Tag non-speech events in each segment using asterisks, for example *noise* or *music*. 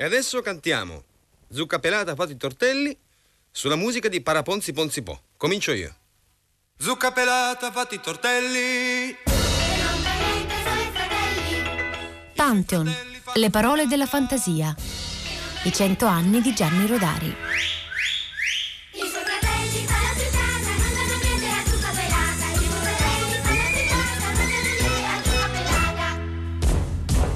E adesso cantiamo Zucca pelata fatti i tortelli sulla musica di Paraponzi Ponzi Po. Comincio io. Zucca pelata fatti i tortelli. Pantheon, le parole della fantasia. I cento anni di Gianni Rodari.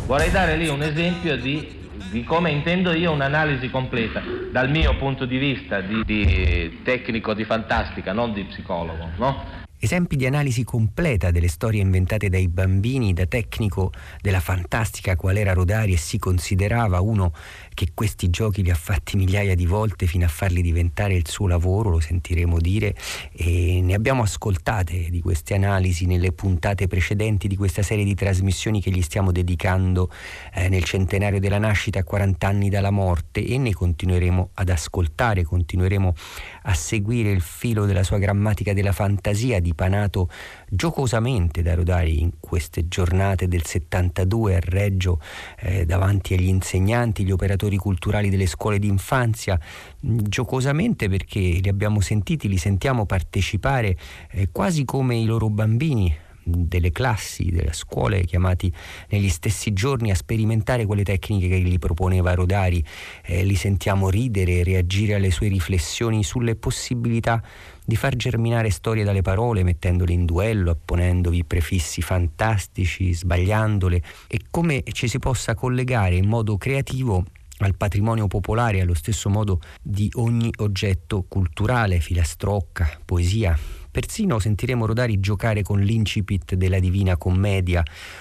Vorrei dare lì un esempio di, di come intendo io un'analisi completa, dal mio punto di vista di, di tecnico di fantastica, non di psicologo, no? Esempi di analisi completa delle storie inventate dai bambini da tecnico della fantastica qual era Rodari e si considerava uno che questi giochi li ha fatti migliaia di volte fino a farli diventare il suo lavoro, lo sentiremo dire, e ne abbiamo ascoltate di queste analisi nelle puntate precedenti di questa serie di trasmissioni che gli stiamo dedicando eh, nel centenario della nascita a 40 anni dalla morte e ne continueremo ad ascoltare, continueremo a seguire il filo della sua grammatica della fantasia dipanato giocosamente da Rodari in queste giornate del 72 a Reggio eh, davanti agli insegnanti, gli operatori culturali delle scuole d'infanzia, mm, giocosamente perché li abbiamo sentiti, li sentiamo partecipare eh, quasi come i loro bambini delle classi, delle scuole chiamati negli stessi giorni a sperimentare quelle tecniche che gli proponeva Rodari, eh, li sentiamo ridere, reagire alle sue riflessioni sulle possibilità di far germinare storie dalle parole, mettendole in duello, apponendovi prefissi fantastici, sbagliandole. E come ci si possa collegare in modo creativo al patrimonio popolare allo stesso modo di ogni oggetto culturale, filastrocca, poesia, Persino sentiremo Rodari giocare con l'incipit della Divina Commedia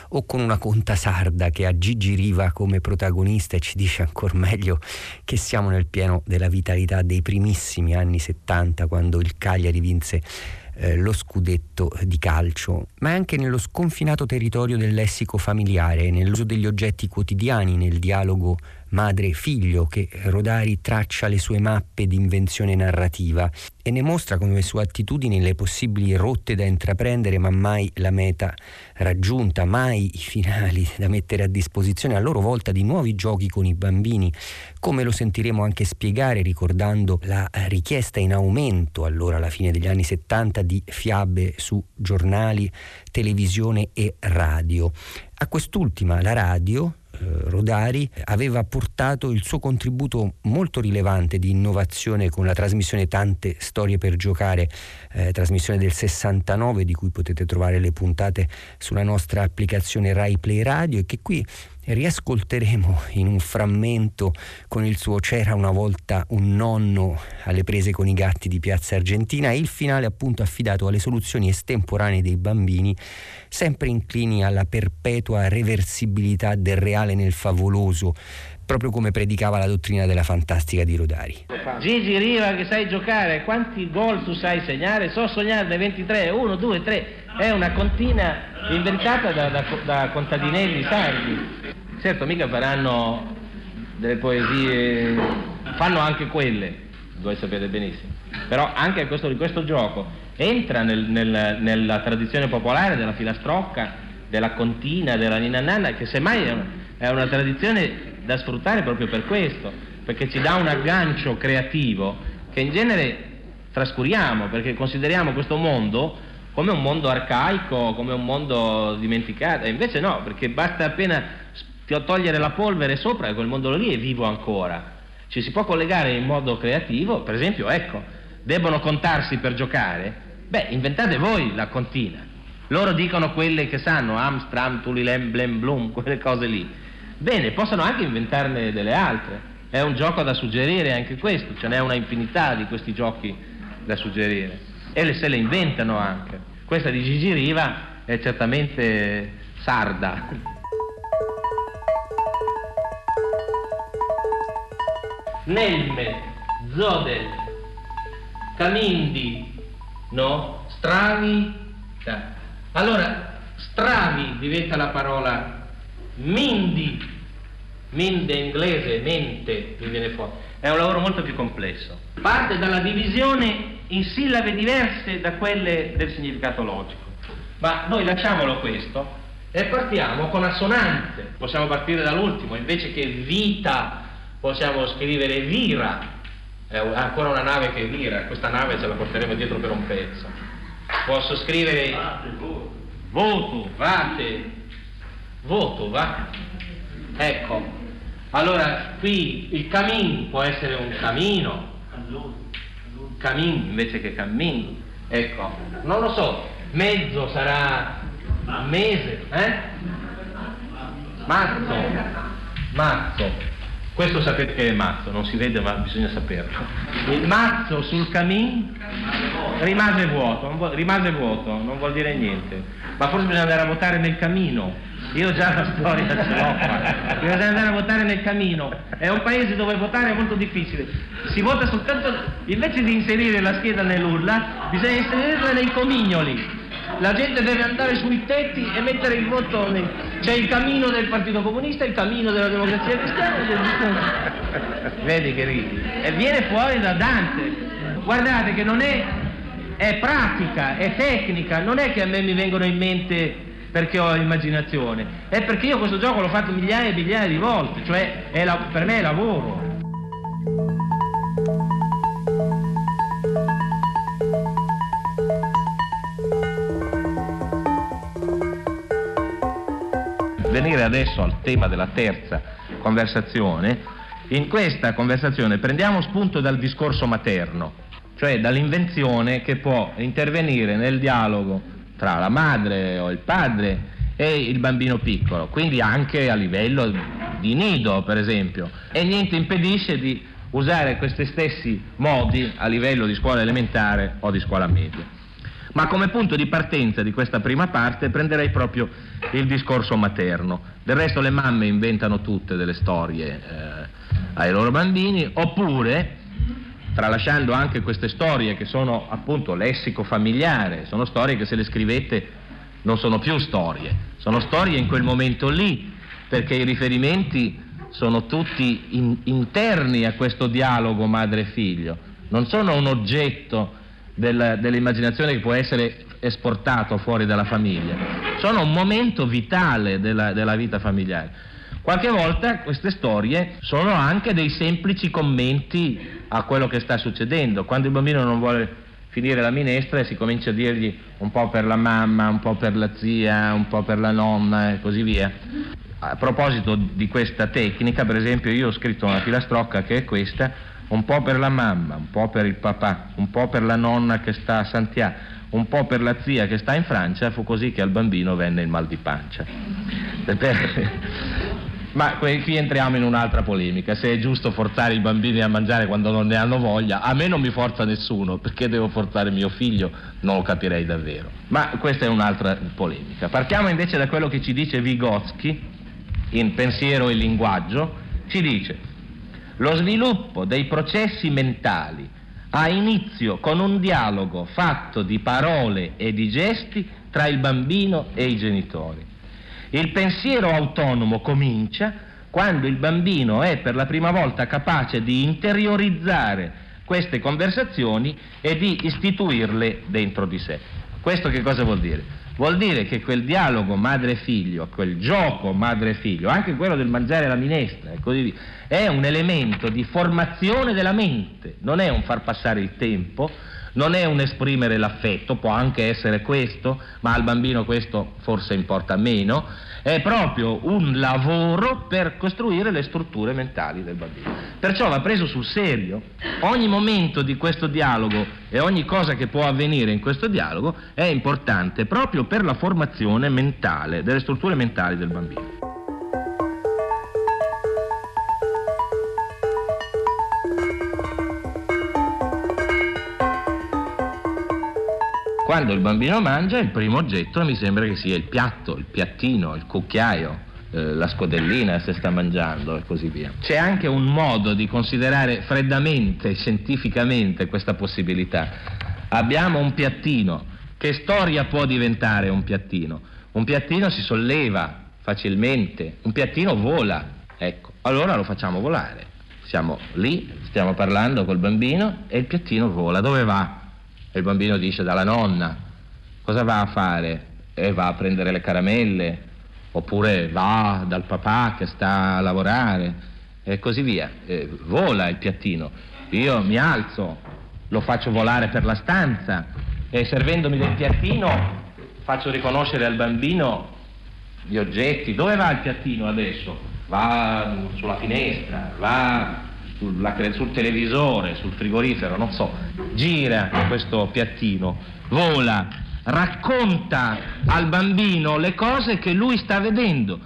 o con una conta sarda che ha Gigi Riva come protagonista e ci dice ancora meglio che siamo nel pieno della vitalità dei primissimi anni 70 quando il Cagliari vinse eh, lo scudetto di calcio, ma anche nello sconfinato territorio del lessico familiare, nell'uso degli oggetti quotidiani, nel dialogo madre-figlio che Rodari traccia le sue mappe di invenzione narrativa e ne mostra come sue attitudini le possibili rotte da intraprendere ma mai la meta raggiunta, mai i finali *laughs* da mettere a disposizione a loro volta di nuovi giochi con i bambini, come lo sentiremo anche spiegare ricordando la richiesta in aumento allora alla fine degli anni 70 di fiabe su giornali, televisione e radio. A quest'ultima, la radio, Rodari aveva portato il suo contributo molto rilevante di innovazione con la trasmissione Tante storie per giocare, eh, trasmissione del 69 di cui potete trovare le puntate sulla nostra applicazione Rai Play Radio e che qui riascolteremo in un frammento con il suo C'era una volta un nonno alle prese con i gatti di Piazza Argentina. E il finale appunto affidato alle soluzioni estemporanee dei bambini, sempre inclini alla perpetua reversibilità del reale nel favoloso, proprio come predicava la dottrina della fantastica di Rodari. Gigi Riva che sai giocare, quanti gol tu sai segnare? So sognare dai 23, 1, 2, 3, è una contina inventata da, da, da contadinelli sardi. Certo, mica faranno delle poesie, fanno anche quelle, voi sapete benissimo, però anche questo, di questo gioco entra nel, nel, nella tradizione popolare della filastrocca, della contina, della ninannana, che semmai è una, è una tradizione da sfruttare proprio per questo, perché ci dà un aggancio creativo che in genere trascuriamo, perché consideriamo questo mondo come un mondo arcaico, come un mondo dimenticato, e invece no, perché basta appena togliere la polvere sopra e quel mondo lì è vivo ancora. Ci si può collegare in modo creativo, per esempio, ecco, debbono contarsi per giocare? Beh, inventate voi la contina. Loro dicono quelle che sanno, Amstram, Tulilem, Blem, Blum, quelle cose lì. Bene, possono anche inventarne delle altre. È un gioco da suggerire anche questo, ce n'è una infinità di questi giochi da suggerire. E le, se le inventano anche. Questa di Gigi Riva è certamente sarda. Nelme, Zodel, Camindi, no? Stravi. Allora, stravi diventa la parola mindi, minde inglese, mente, mi viene fuori. È un lavoro molto più complesso. Parte dalla divisione in sillabe diverse da quelle del significato logico. Ma noi lasciamolo questo e partiamo con assonanze. Possiamo partire dall'ultimo, invece che vita possiamo scrivere vira, è ancora una nave che vira, questa nave ce la porteremo dietro per un pezzo. Posso scrivere voto, vate, voto, va. Ecco, allora qui il camin può essere un camino, camin invece che cammin, ecco, non lo so, mezzo sarà mese, eh? Mazzo, mazzo. Questo sapete che è mazzo, non si vede ma bisogna saperlo. Il mazzo sul camin rimase vuoto, vuol, rimase vuoto, non vuol dire niente. Ma forse bisogna andare a votare nel camino. Io già la storia ce l'ho qua. Bisogna andare a votare nel camino. È un paese dove votare è molto difficile. Si vota soltanto, invece di inserire la scheda nell'urla, bisogna inserirla nei comignoli la gente deve andare sui tetti e mettere il voto. Nel... C'è il cammino del Partito Comunista, il cammino della Democrazia Cristiana. Vedi che ridi. E viene fuori da Dante. Guardate che non è, è pratica, è tecnica, non è che a me mi vengono in mente perché ho immaginazione, è perché io questo gioco l'ho fatto migliaia e migliaia di volte, cioè la, per me è lavoro. Venire adesso al tema della terza conversazione, in questa conversazione prendiamo spunto dal discorso materno, cioè dall'invenzione che può intervenire nel dialogo tra la madre o il padre e il bambino piccolo, quindi anche a livello di nido per esempio, e niente impedisce di usare questi stessi modi a livello di scuola elementare o di scuola media. Ma come punto di partenza di questa prima parte prenderei proprio il discorso materno. Del resto le mamme inventano tutte delle storie eh, ai loro bambini, oppure, tralasciando anche queste storie che sono appunto lessico familiare, sono storie che se le scrivete non sono più storie, sono storie in quel momento lì, perché i riferimenti sono tutti in, interni a questo dialogo madre-figlio, non sono un oggetto del, dell'immaginazione che può essere esportato fuori dalla famiglia, sono un momento vitale della, della vita familiare. Qualche volta queste storie sono anche dei semplici commenti a quello che sta succedendo. Quando il bambino non vuole finire la minestra e si comincia a dirgli un po' per la mamma, un po' per la zia, un po' per la nonna e così via. A proposito di questa tecnica, per esempio, io ho scritto una filastrocca che è questa, un po' per la mamma, un po' per il papà, un po' per la nonna che sta a Santiago, un po' per la zia che sta in Francia, fu così che al bambino venne il mal di pancia. *laughs* Ma qui entriamo in un'altra polemica, se è giusto forzare i bambini a mangiare quando non ne hanno voglia, a me non mi forza nessuno, perché devo forzare mio figlio, non lo capirei davvero. Ma questa è un'altra polemica. Partiamo invece da quello che ci dice Vygotsky in Pensiero e linguaggio, ci dice lo sviluppo dei processi mentali ha inizio con un dialogo fatto di parole e di gesti tra il bambino e i genitori. Il pensiero autonomo comincia quando il bambino è per la prima volta capace di interiorizzare queste conversazioni e di istituirle dentro di sé. Questo che cosa vuol dire? Vuol dire che quel dialogo madre-figlio, quel gioco madre-figlio, anche quello del mangiare la minestra e così via, è un elemento di formazione della mente, non è un far passare il tempo, non è un esprimere l'affetto, può anche essere questo, ma al bambino questo forse importa meno, è proprio un lavoro per costruire le strutture mentali del bambino. Perciò va preso sul serio. Ogni momento di questo dialogo e ogni cosa che può avvenire in questo dialogo è importante proprio per la formazione mentale, delle strutture mentali del bambino. Quando il bambino mangia, il primo oggetto mi sembra che sia il piatto, il piattino, il cucchiaio, eh, la scodellina se sta mangiando e così via. C'è anche un modo di considerare freddamente, scientificamente questa possibilità. Abbiamo un piattino, che storia può diventare un piattino? Un piattino si solleva facilmente, un piattino vola, ecco, allora lo facciamo volare. Siamo lì, stiamo parlando col bambino e il piattino vola, dove va? E il bambino dice dalla nonna, cosa va a fare? E va a prendere le caramelle, oppure va dal papà che sta a lavorare. e così via. Eh, vola il piattino. Io mi alzo, lo faccio volare per la stanza e servendomi del piattino faccio riconoscere al bambino gli oggetti. Dove va il piattino adesso? Va sulla finestra, va sulla, sul televisore, sul frigorifero, non so. Gira questo piattino, vola, racconta al bambino le cose che lui sta vedendo.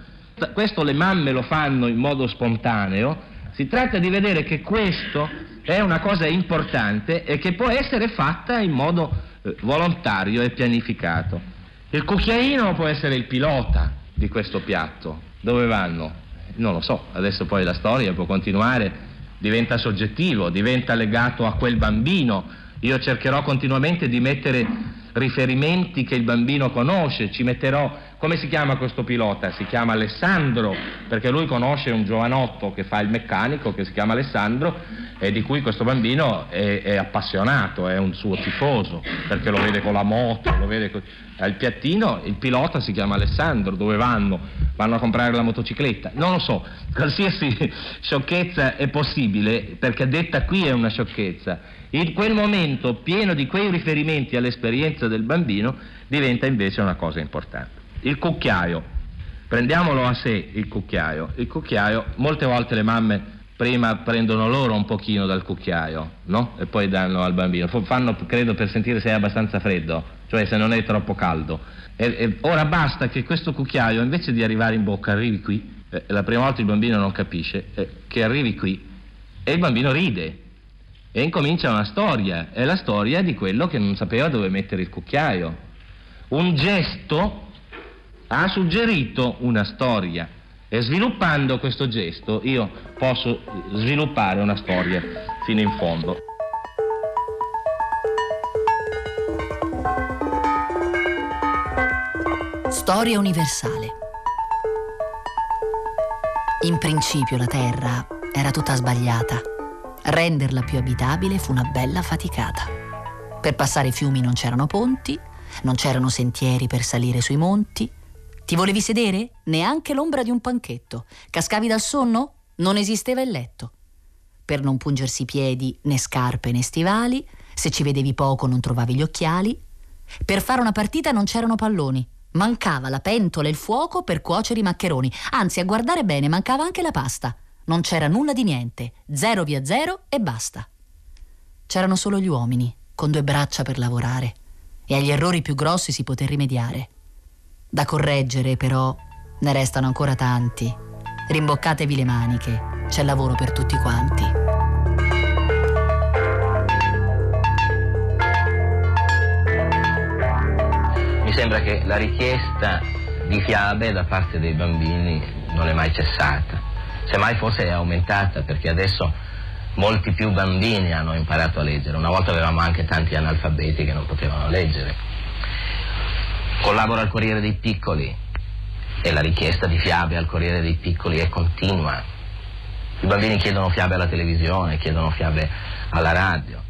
Questo le mamme lo fanno in modo spontaneo. Si tratta di vedere che questo è una cosa importante e che può essere fatta in modo eh, volontario e pianificato. Il cucchiaino può essere il pilota di questo piatto. Dove vanno? Non lo so, adesso poi la storia può continuare, diventa soggettivo, diventa legato a quel bambino. Io cercherò continuamente di mettere riferimenti che il bambino conosce, ci metterò, come si chiama questo pilota? Si chiama Alessandro, perché lui conosce un giovanotto che fa il meccanico, che si chiama Alessandro, e di cui questo bambino è, è appassionato, è un suo tifoso, perché lo vede con la moto, lo vede con... al piattino, il pilota si chiama Alessandro, dove vanno? Vanno a comprare la motocicletta, non lo so, qualsiasi *laughs* sciocchezza è possibile, perché detta qui è una sciocchezza. In quel momento, pieno di quei riferimenti all'esperienza del bambino, diventa invece una cosa importante. Il cucchiaio, prendiamolo a sé il cucchiaio. Il cucchiaio, molte volte le mamme prima prendono loro un pochino dal cucchiaio, no? E poi danno al bambino. Fanno, credo, per sentire se è abbastanza freddo, cioè se non è troppo caldo. E, e ora basta che questo cucchiaio, invece di arrivare in bocca, arrivi qui. Eh, la prima volta il bambino non capisce, eh, che arrivi qui. E il bambino ride. E incomincia una storia. È la storia di quello che non sapeva dove mettere il cucchiaio. Un gesto ha suggerito una storia. E sviluppando questo gesto io posso sviluppare una storia fino in fondo. Storia universale. In principio la Terra era tutta sbagliata. Renderla più abitabile fu una bella faticata. Per passare i fiumi non c'erano ponti, non c'erano sentieri per salire sui monti, ti volevi sedere? Neanche l'ombra di un panchetto. Cascavi dal sonno? Non esisteva il letto. Per non pungersi i piedi, né scarpe né stivali, se ci vedevi poco non trovavi gli occhiali. Per fare una partita non c'erano palloni. Mancava la pentola e il fuoco per cuocere i maccheroni. Anzi, a guardare bene, mancava anche la pasta. Non c'era nulla di niente. Zero via zero e basta. C'erano solo gli uomini, con due braccia per lavorare. E agli errori più grossi si poté rimediare. Da correggere, però, ne restano ancora tanti. Rimboccatevi le maniche, c'è lavoro per tutti quanti. Mi sembra che la richiesta di fiabe da parte dei bambini non è mai cessata, semmai forse è aumentata perché adesso molti più bambini hanno imparato a leggere. Una volta avevamo anche tanti analfabeti che non potevano leggere. Collaboro al Corriere dei Piccoli e la richiesta di fiabe al Corriere dei Piccoli è continua. I bambini chiedono fiabe alla televisione, chiedono fiabe alla radio.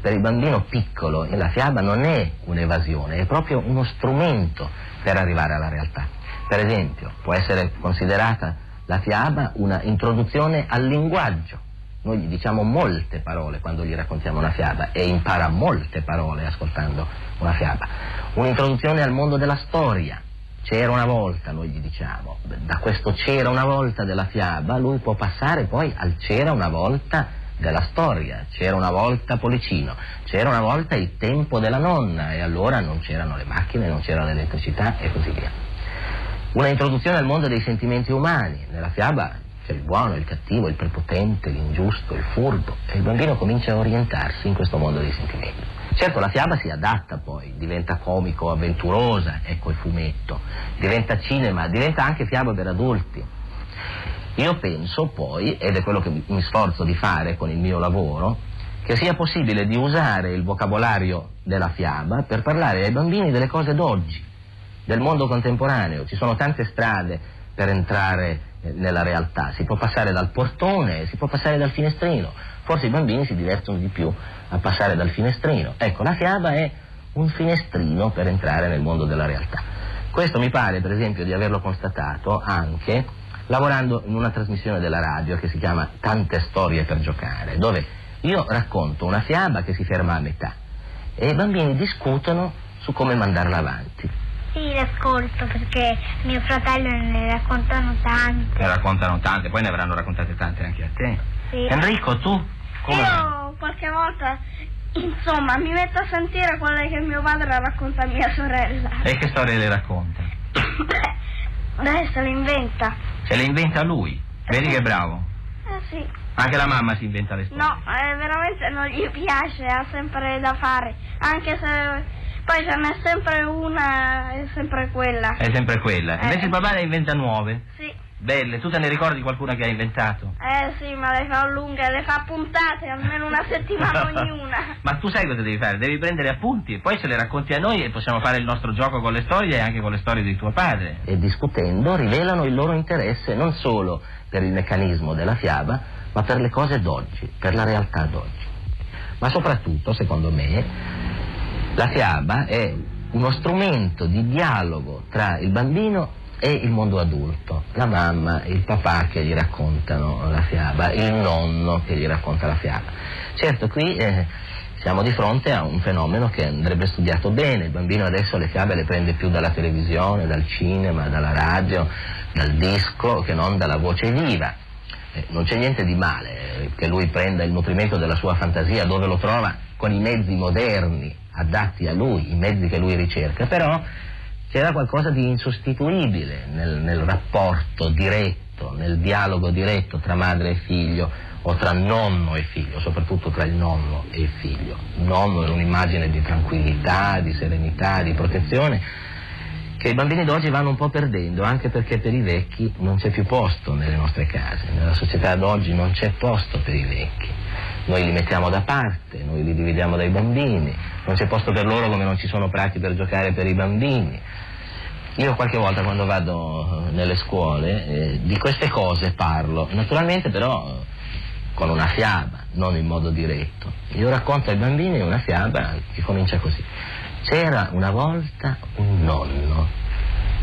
Per il bambino piccolo la fiaba non è un'evasione, è proprio uno strumento per arrivare alla realtà. Per esempio, può essere considerata la fiaba una introduzione al linguaggio. Noi gli diciamo molte parole quando gli raccontiamo una fiaba e impara molte parole ascoltando una fiaba. Un'introduzione al mondo della storia. C'era una volta, noi gli diciamo. Da questo c'era una volta della fiaba, lui può passare poi al c'era una volta della storia. C'era una volta Policino, c'era una volta il tempo della nonna e allora non c'erano le macchine, non c'era l'elettricità e così via. Una introduzione al mondo dei sentimenti umani. Nella fiaba c'è il buono, il cattivo, il prepotente, l'ingiusto, il furbo e il bambino comincia a orientarsi in questo mondo dei sentimenti. Certo la fiaba si adatta poi, diventa comico, avventurosa, ecco il fumetto, diventa cinema, diventa anche fiaba per adulti. Io penso poi, ed è quello che mi sforzo di fare con il mio lavoro, che sia possibile di usare il vocabolario della fiaba per parlare ai bambini delle cose d'oggi, del mondo contemporaneo. Ci sono tante strade per entrare eh, nella realtà, si può passare dal portone, si può passare dal finestrino, forse i bambini si divertono di più a passare dal finestrino. Ecco, la fiaba è un finestrino per entrare nel mondo della realtà. Questo mi pare, per esempio, di averlo constatato anche lavorando in una trasmissione della radio che si chiama Tante storie per giocare, dove io racconto una fiaba che si ferma a metà e i bambini discutono su come mandarla avanti. Sì, l'ascolto perché mio fratello ne raccontano tante. Ne raccontano tante, poi ne avranno raccontate tante anche a te. Sì. Enrico, tu come? Io qualche volta, insomma, mi metto a sentire quelle che mio padre racconta a mia sorella. E che storie le racconta? *coughs* Adesso le inventa. Se le inventa lui. Vedi che è bravo. Eh sì. Anche la mamma si inventa le storie. No, eh, veramente non gli piace, ha sempre da fare. Anche se poi ce n'è sempre una, è sempre quella. È sempre quella. Eh. Invece il papà ne inventa nuove. Sì. Belle. Tu te ne ricordi qualcuna che ha inventato? Eh sì, ma le fa lunghe, le fa puntate, almeno una settimana *laughs* ognuna. Ma tu sai cosa devi fare? Devi prendere appunti e poi se le racconti a noi e possiamo fare il nostro gioco con le storie e anche con le storie di tuo padre. E discutendo rivelano il loro interesse non solo per il meccanismo della fiaba, ma per le cose d'oggi, per la realtà d'oggi. Ma soprattutto, secondo me, la fiaba è uno strumento di dialogo tra il bambino e il mondo adulto, la mamma, il papà che gli raccontano la fiaba, il nonno che gli racconta la fiaba. Certo, qui eh, siamo di fronte a un fenomeno che andrebbe studiato bene, il bambino adesso le fiabe le prende più dalla televisione, dal cinema, dalla radio, dal disco, che non dalla voce viva. Eh, non c'è niente di male eh, che lui prenda il nutrimento della sua fantasia dove lo trova con i mezzi moderni adatti a lui, i mezzi che lui ricerca, però c'era qualcosa di insostituibile nel, nel rapporto diretto, nel dialogo diretto tra madre e figlio o tra nonno e figlio, soprattutto tra il nonno e il figlio. Il nonno era un'immagine di tranquillità, di serenità, di protezione che i bambini d'oggi vanno un po' perdendo, anche perché per i vecchi non c'è più posto nelle nostre case, nella società d'oggi non c'è posto per i vecchi. Noi li mettiamo da parte, noi li dividiamo dai bambini, non c'è posto per loro come non ci sono prati per giocare per i bambini. Io qualche volta quando vado eh, nelle scuole eh, di queste cose parlo, naturalmente però eh, con una fiaba, non in modo diretto. Io racconto ai bambini una fiaba che comincia così. C'era una volta un nonno,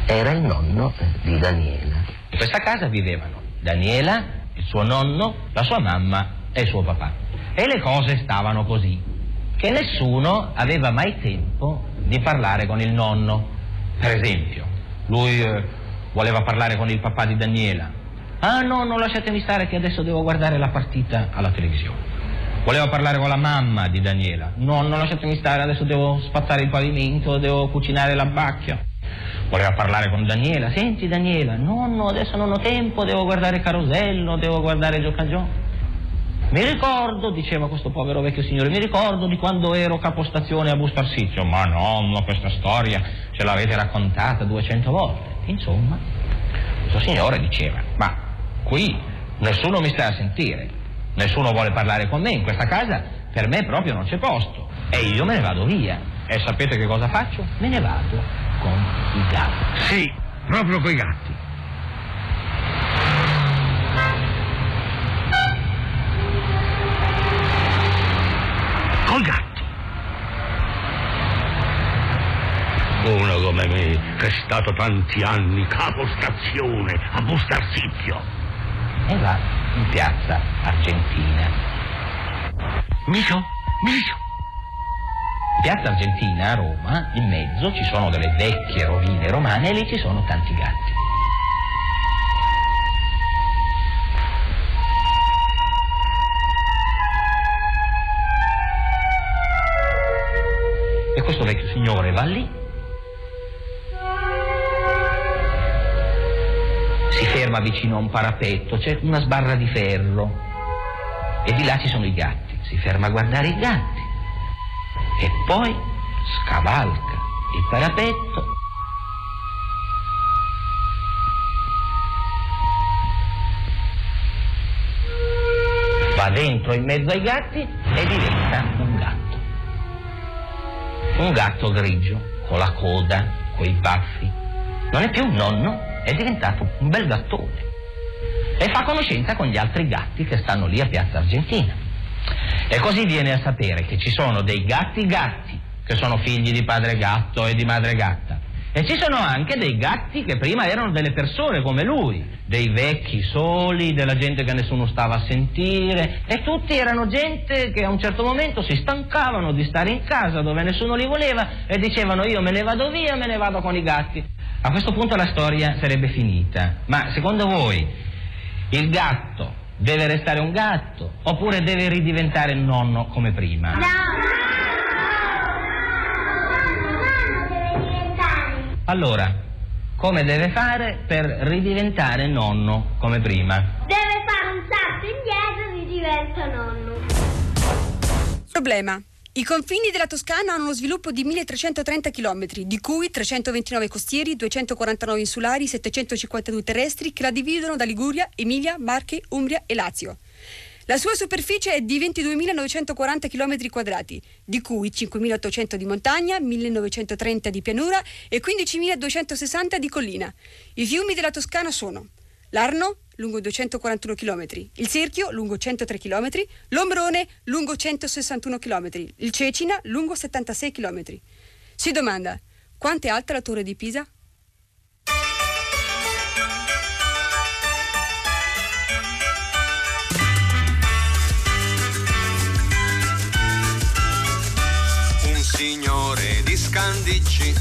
era il nonno eh, di Daniela. In questa casa vivevano Daniela, il suo nonno, la sua mamma e suo papà. E le cose stavano così, che nessuno aveva mai tempo di parlare con il nonno. Per esempio, lui eh, voleva parlare con il papà di Daniela. Ah no, non lasciatemi stare che adesso devo guardare la partita alla televisione. Voleva parlare con la mamma di Daniela. No, non lasciatemi stare, adesso devo spazzare il pavimento, devo cucinare la bacchia. Voleva parlare con Daniela. Senti Daniela, no, no, adesso non ho tempo, devo guardare Carosello, devo guardare Giocagio. Mi ricordo, diceva questo povero vecchio signore, mi ricordo di quando ero capostazione a Bustarsizio. Ma nonno, questa storia ce l'avete raccontata 200 volte. Insomma, questo signore diceva, ma qui nessuno mi sta a sentire, nessuno vuole parlare con me, in questa casa per me proprio non c'è posto. E io me ne vado via. E sapete che cosa faccio? Me ne vado con i gatti. Sì, proprio coi gatti. Col gatto. Uno come me, che è stato tanti anni capostazione a Bustarsizio. E va in piazza Argentina. Micio, micio. Piazza Argentina a Roma, in mezzo ci sono delle vecchie rovine romane e lì ci sono tanti gatti. E questo vecchio signore va lì, si ferma vicino a un parapetto, c'è una sbarra di ferro. E di là ci sono i gatti, si ferma a guardare i gatti. E poi scavalca il parapetto. Va dentro in mezzo ai gatti e diventa. Un gatto grigio, con la coda, con i baffi. Non è più un nonno, è diventato un bel gattone. E fa conoscenza con gli altri gatti che stanno lì a Piazza Argentina. E così viene a sapere che ci sono dei gatti gatti, che sono figli di padre gatto e di madre gatta, E ci sono anche dei gatti che prima erano delle persone come lui, dei vecchi soli, della gente che nessuno stava a sentire, e tutti erano gente che a un certo momento si stancavano di stare in casa dove nessuno li voleva e dicevano io me ne vado via, me ne vado con i gatti. A questo punto la storia sarebbe finita. Ma secondo voi il gatto deve restare un gatto oppure deve ridiventare nonno come prima? No! Allora, come deve fare per ridiventare nonno come prima? Deve fare un salto indietro e ridiventa nonno. Problema. I confini della Toscana hanno uno sviluppo di 1330 km, di cui 329 costieri, 249 insulari, 752 terrestri che la dividono da Liguria, Emilia, Marche, Umbria e Lazio. La sua superficie è di 22.940 km quadrati, di cui 5.800 di montagna, 1.930 di pianura e 15.260 di collina. I fiumi della Toscana sono l'Arno, lungo 241 km, il Cerchio, lungo 103 km, l'Ombrone, lungo 161 km, il Cecina, lungo 76 km. Si domanda, quanto è alta la torre di Pisa? Signore di Scandicci.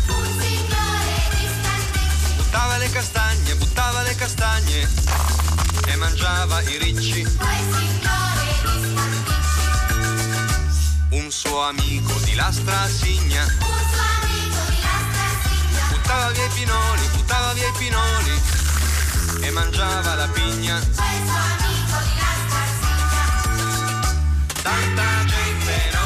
Buttava le castagne, buttava le castagne e mangiava i ricci. Un suo amico di lastra signa. Buttava via i pinoli, buttava via i pinoli e mangiava la pigna. Tanta gente non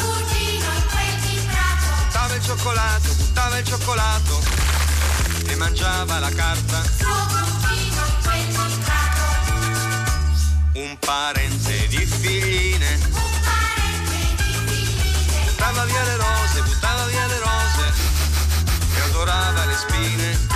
cugino in quel di Prato, buttava il cioccolato, buttava il cioccolato e mangiava la carta. Un parente di figline buttava via le rose, buttava via le rose e odorava le spine.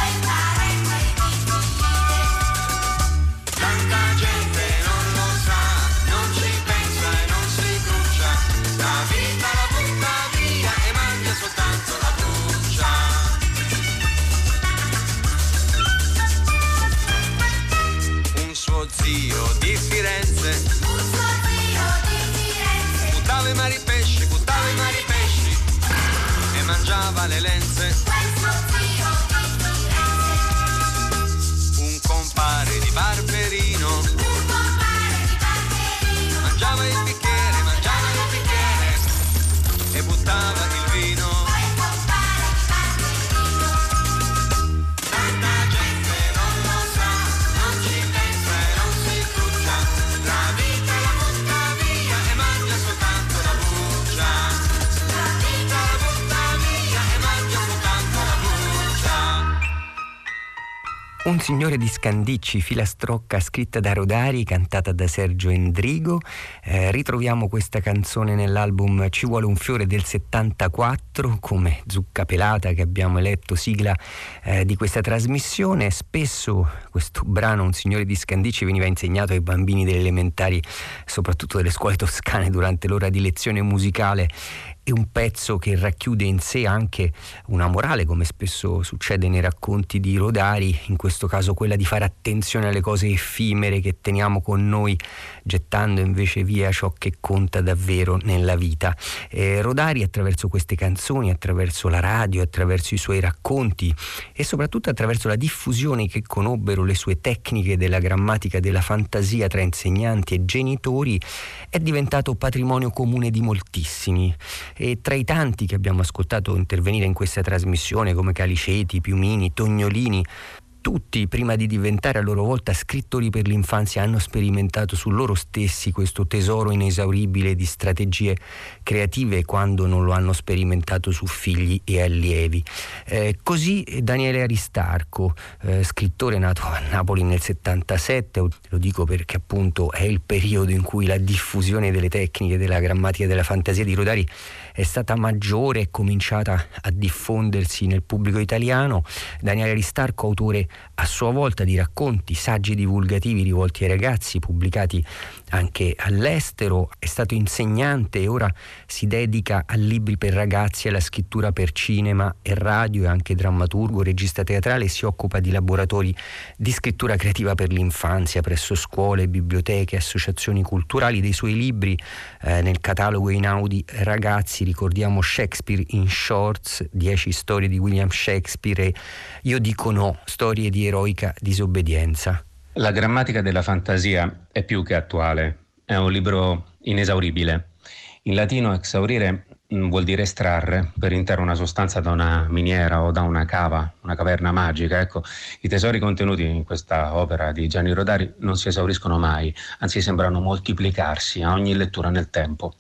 Un signore di Scandicci, filastrocca scritta da Rodari, cantata da Sergio Endrigo. Eh, ritroviamo questa canzone nell'album Ci vuole un fiore del 74, come Zucca Pelata che abbiamo eletto sigla eh, di questa trasmissione. Spesso questo brano, Un signore di Scandicci, veniva insegnato ai bambini delle elementari, soprattutto delle scuole toscane, durante l'ora di lezione musicale è un pezzo che racchiude in sé anche una morale, come spesso succede nei racconti di Rodari, in questo caso quella di fare attenzione alle cose effimere che teniamo con noi, gettando invece via ciò che conta davvero nella vita. Eh, Rodari attraverso queste canzoni, attraverso la radio, attraverso i suoi racconti e soprattutto attraverso la diffusione che conobbero le sue tecniche della grammatica della fantasia tra insegnanti e genitori, è diventato patrimonio comune di moltissimi e tra i tanti che abbiamo ascoltato intervenire in questa trasmissione come Caliceti, Piumini, Tognolini, tutti, prima di diventare a loro volta scrittori per l'infanzia, hanno sperimentato su loro stessi questo tesoro inesauribile di strategie creative quando non lo hanno sperimentato su figli e allievi. Eh, così Daniele Aristarco, eh, scrittore nato a Napoli nel 77, lo dico perché appunto è il periodo in cui la diffusione delle tecniche della grammatica della fantasia di Rodari è stata maggiore e cominciata a diffondersi nel pubblico italiano. Daniele Aristarco, autore a sua volta di racconti, saggi divulgativi rivolti ai ragazzi, pubblicati anche all'estero, è stato insegnante e ora si dedica a libri per ragazzi, alla scrittura per cinema e radio, è anche drammaturgo, regista teatrale si occupa di laboratori di scrittura creativa per l'infanzia presso scuole, biblioteche, associazioni culturali. Dei suoi libri eh, nel catalogo Inaudi Ragazzi ricordiamo Shakespeare in Shorts, 10 storie di William Shakespeare e Io dico no, storie di eroica disobbedienza. La grammatica della fantasia è più che attuale, è un libro inesauribile. In latino exaurire mm, vuol dire estrarre per intero una sostanza da una miniera o da una cava, una caverna magica. Ecco, i tesori contenuti in questa opera di Gianni Rodari non si esauriscono mai, anzi sembrano moltiplicarsi a ogni lettura nel tempo.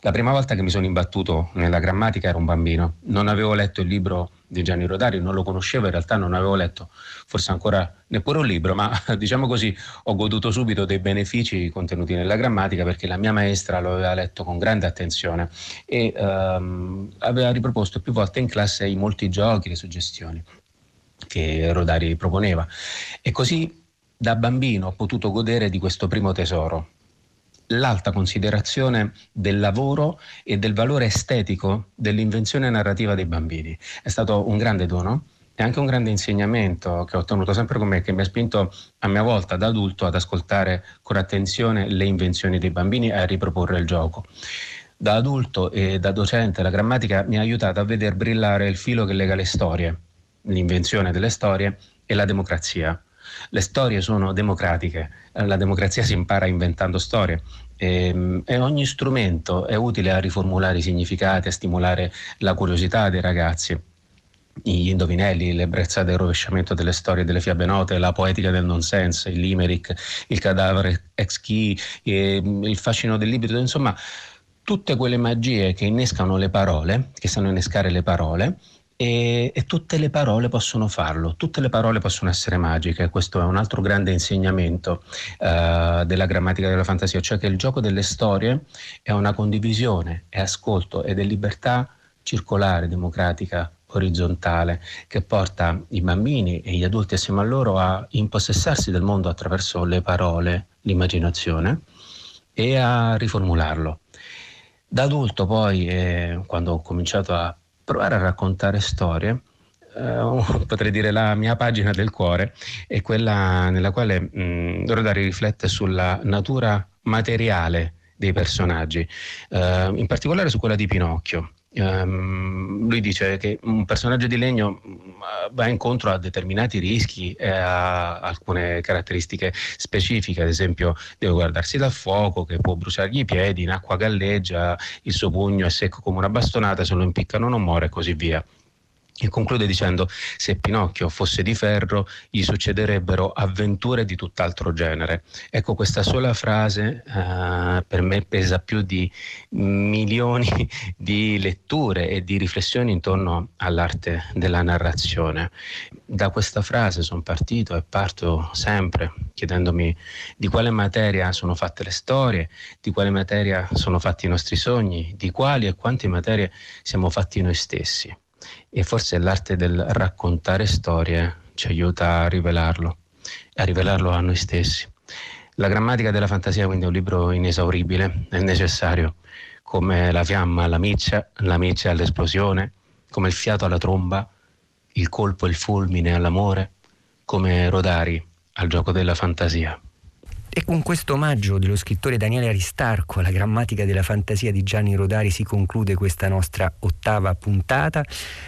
La prima volta che mi sono imbattuto nella grammatica ero un bambino, non avevo letto il libro di Gianni Rodari, non lo conoscevo, in realtà non avevo letto forse ancora neppure un libro, ma *laughs* diciamo così ho goduto subito dei benefici contenuti nella grammatica perché la mia maestra lo aveva letto con grande attenzione e ehm, aveva riproposto più volte in classe i molti giochi, le suggestioni che Rodari proponeva. E così da bambino ho potuto godere di questo primo tesoro, l'alta considerazione del lavoro e del valore estetico dell'invenzione narrativa dei bambini. È stato un grande dono e anche un grande insegnamento che ho ottenuto sempre con me, che mi ha spinto a mia volta da adulto ad ascoltare con attenzione le invenzioni dei bambini e a riproporre il gioco. Da adulto e da docente la grammatica mi ha aiutato a vedere brillare il filo che lega le storie, l'invenzione delle storie e la democrazia. Le storie sono democratiche, la democrazia si impara inventando storie e, e, ogni strumento è utile a riformulare i significati, a stimolare la curiosità dei ragazzi. Gli indovinelli, l'ebbrezza del rovesciamento delle storie, delle fiabe note, la poetica del nonsense, il limerick, il cadavere ex chi, il fascino del libido, insomma, tutte quelle magie che innescano le parole, che sanno innescare le parole, e, e, tutte le parole possono farlo, tutte le parole possono essere magiche, questo è un altro grande insegnamento uh, della grammatica della fantasia, cioè che il gioco delle storie è una condivisione, è ascolto ed è libertà circolare, democratica, orizzontale, che porta i bambini e gli adulti assieme a loro a impossessarsi del mondo attraverso le parole, l'immaginazione e a riformularlo. Da adulto poi, eh, quando ho cominciato a provare a raccontare storie, eh, *laughs* potrei dire la mia pagina del cuore, è quella nella quale mh, Rodari riflette sulla natura materiale dei personaggi, eh, in particolare su quella di Pinocchio. Um, lui dice che un personaggio di legno va incontro a determinati rischi e a alcune caratteristiche specifiche, ad esempio deve guardarsi dal fuoco che può bruciargli i piedi, in acqua galleggia, il suo pugno è secco come una bastonata, se lo impiccano non muore e così via. E conclude dicendo: Se Pinocchio fosse di ferro, gli succederebbero avventure di tutt'altro genere. Ecco, questa sola frase eh, per me pesa più di milioni *laughs* di letture e di riflessioni intorno all'arte della narrazione. Da questa frase sono partito e parto sempre chiedendomi di quale materia sono fatte le storie, di quale materia sono fatti i nostri sogni, di quali e quante materie siamo fatti noi stessi e forse l'arte del raccontare storie ci aiuta a rivelarlo, a rivelarlo a noi stessi. La grammatica della fantasia quindi è un libro inesauribile, è necessario, come la fiamma alla miccia, la miccia all'esplosione, come il fiato alla tromba, il colpo e il fulmine all'amore, come Rodari al gioco della fantasia. E con questo omaggio dello scrittore Daniele Aristarco alla grammatica della fantasia di Gianni Rodari si conclude questa nostra ottava puntata.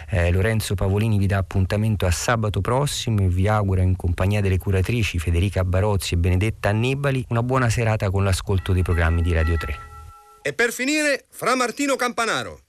Eh, Lorenzo Pavolini vi dà appuntamento a sabato prossimo e vi augura in compagnia delle curatrici Federica Barozzi e Benedetta Annibali una buona serata con l'ascolto dei programmi di Radio 3. E per finire, Fra Martino Campanaro.